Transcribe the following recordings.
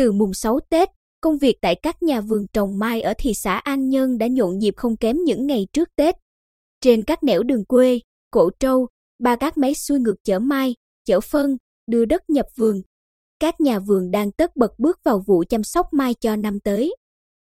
Từ mùng 6 Tết, công việc tại các nhà vườn trồng mai ở thị xã An Nhơn đã nhộn nhịp không kém những ngày trước Tết. Trên các nẻo đường quê, Cổ Trâu, ba các máy xuôi ngược chở mai, chở phân, đưa đất nhập vườn. Các nhà vườn đang tất bật bước vào vụ chăm sóc mai cho năm tới.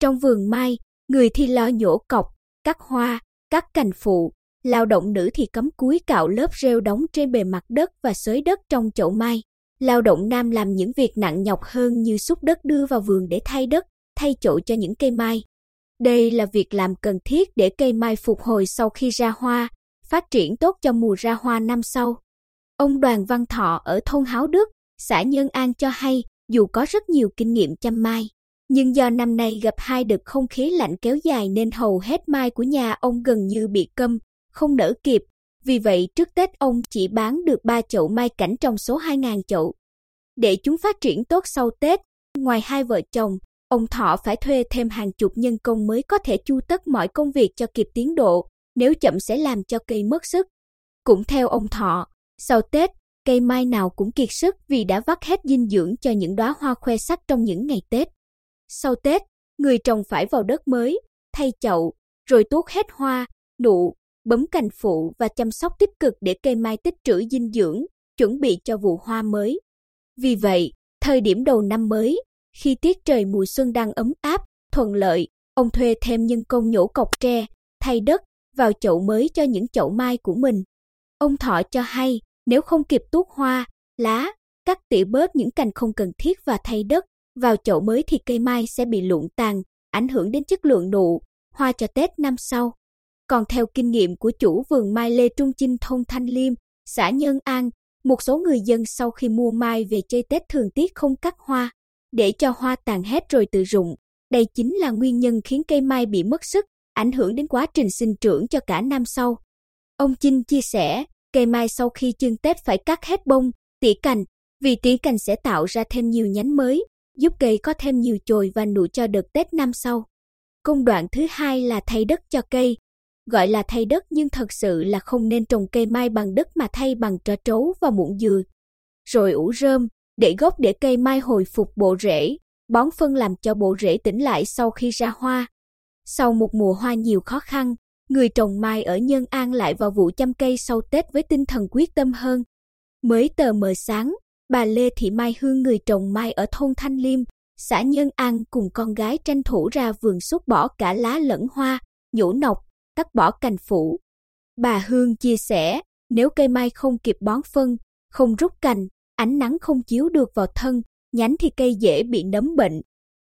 Trong vườn mai, người thì lo nhổ cọc, cắt hoa, cắt cành phụ, lao động nữ thì cắm cúi cạo lớp rêu đóng trên bề mặt đất và xới đất trong chậu mai. Lao động nam làm những việc nặng nhọc hơn như xúc đất đưa vào vườn để thay đất, thay chậu cho những cây mai. Đây là việc làm cần thiết để cây mai phục hồi sau khi ra hoa, phát triển tốt cho mùa ra hoa năm sau. Ông Đoàn Văn Thọ ở thôn Háo Đức, xã Nhân An cho hay, dù có rất nhiều kinh nghiệm chăm mai, nhưng do năm nay gặp hai đợt không khí lạnh kéo dài nên hầu hết mai của nhà ông gần như bị câm, không nở kịp. Vì vậy trước Tết ông chỉ bán được 3 chậu mai cảnh trong số 2.000 chậu. Để chúng phát triển tốt sau Tết, ngoài hai vợ chồng, ông Thọ phải thuê thêm hàng chục nhân công mới có thể chu tất mọi công việc cho kịp tiến độ, nếu chậm sẽ làm cho cây mất sức. Cũng theo ông Thọ, sau Tết, cây mai nào cũng kiệt sức vì đã vắt hết dinh dưỡng cho những đóa hoa khoe sắc trong những ngày Tết. Sau Tết, người trồng phải vào đất mới, thay chậu, rồi tuốt hết hoa, nụ, bấm cành phụ và chăm sóc tích cực để cây mai tích trữ dinh dưỡng, chuẩn bị cho vụ hoa mới. Vì vậy, thời điểm đầu năm mới, khi tiết trời mùa xuân đang ấm áp, thuận lợi, ông thuê thêm nhân công nhổ cọc tre, thay đất, vào chậu mới cho những chậu mai của mình. Ông Thọ cho hay, nếu không kịp tuốt hoa, lá, cắt tỉa bớt những cành không cần thiết và thay đất, vào chậu mới thì cây mai sẽ bị lụn tàn, ảnh hưởng đến chất lượng nụ, hoa cho Tết năm sau. Còn theo kinh nghiệm của chủ vườn mai Lê Trung Chinh thôn Thanh Liêm, xã Nhân An, một số người dân sau khi mua mai về chơi Tết thường tiếc không cắt hoa, để cho hoa tàn hết rồi tự rụng. Đây chính là nguyên nhân khiến cây mai bị mất sức, ảnh hưởng đến quá trình sinh trưởng cho cả năm sau. Ông Chinh chia sẻ, cây mai sau khi chưng Tết phải cắt hết bông, tỉa cành, vì tỉa cành sẽ tạo ra thêm nhiều nhánh mới, giúp cây có thêm nhiều chồi và nụ cho đợt Tết năm sau. Công đoạn thứ hai là thay đất cho cây. Gọi là thay đất nhưng thật sự là không nên trồng cây mai bằng đất mà thay bằng trà trấu và muỗng dừa. Rồi ủ rơm, để gốc để cây mai hồi phục bộ rễ, bón phân làm cho bộ rễ tỉnh lại sau khi ra hoa. Sau một mùa hoa nhiều khó khăn, người trồng mai ở Nhân An lại vào vụ chăm cây sau Tết với tinh thần quyết tâm hơn. Mới tờ mờ sáng, bà Lê Thị Mai Hương người trồng mai ở thôn Thanh Liêm, xã Nhân An cùng con gái tranh thủ ra vườn xúc bỏ cả lá lẫn hoa, nhổ nọc, cắt bỏ cành phủ. Bà Hương chia sẻ, nếu cây mai không kịp bón phân, không rút cành, ánh nắng không chiếu được vào thân, nhánh thì cây dễ bị nấm bệnh.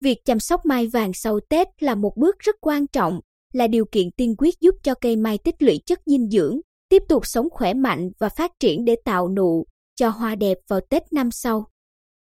Việc chăm sóc mai vàng sau Tết là một bước rất quan trọng, là điều kiện tiên quyết giúp cho cây mai tích lũy chất dinh dưỡng, tiếp tục sống khỏe mạnh và phát triển để tạo nụ, cho hoa đẹp vào Tết năm sau.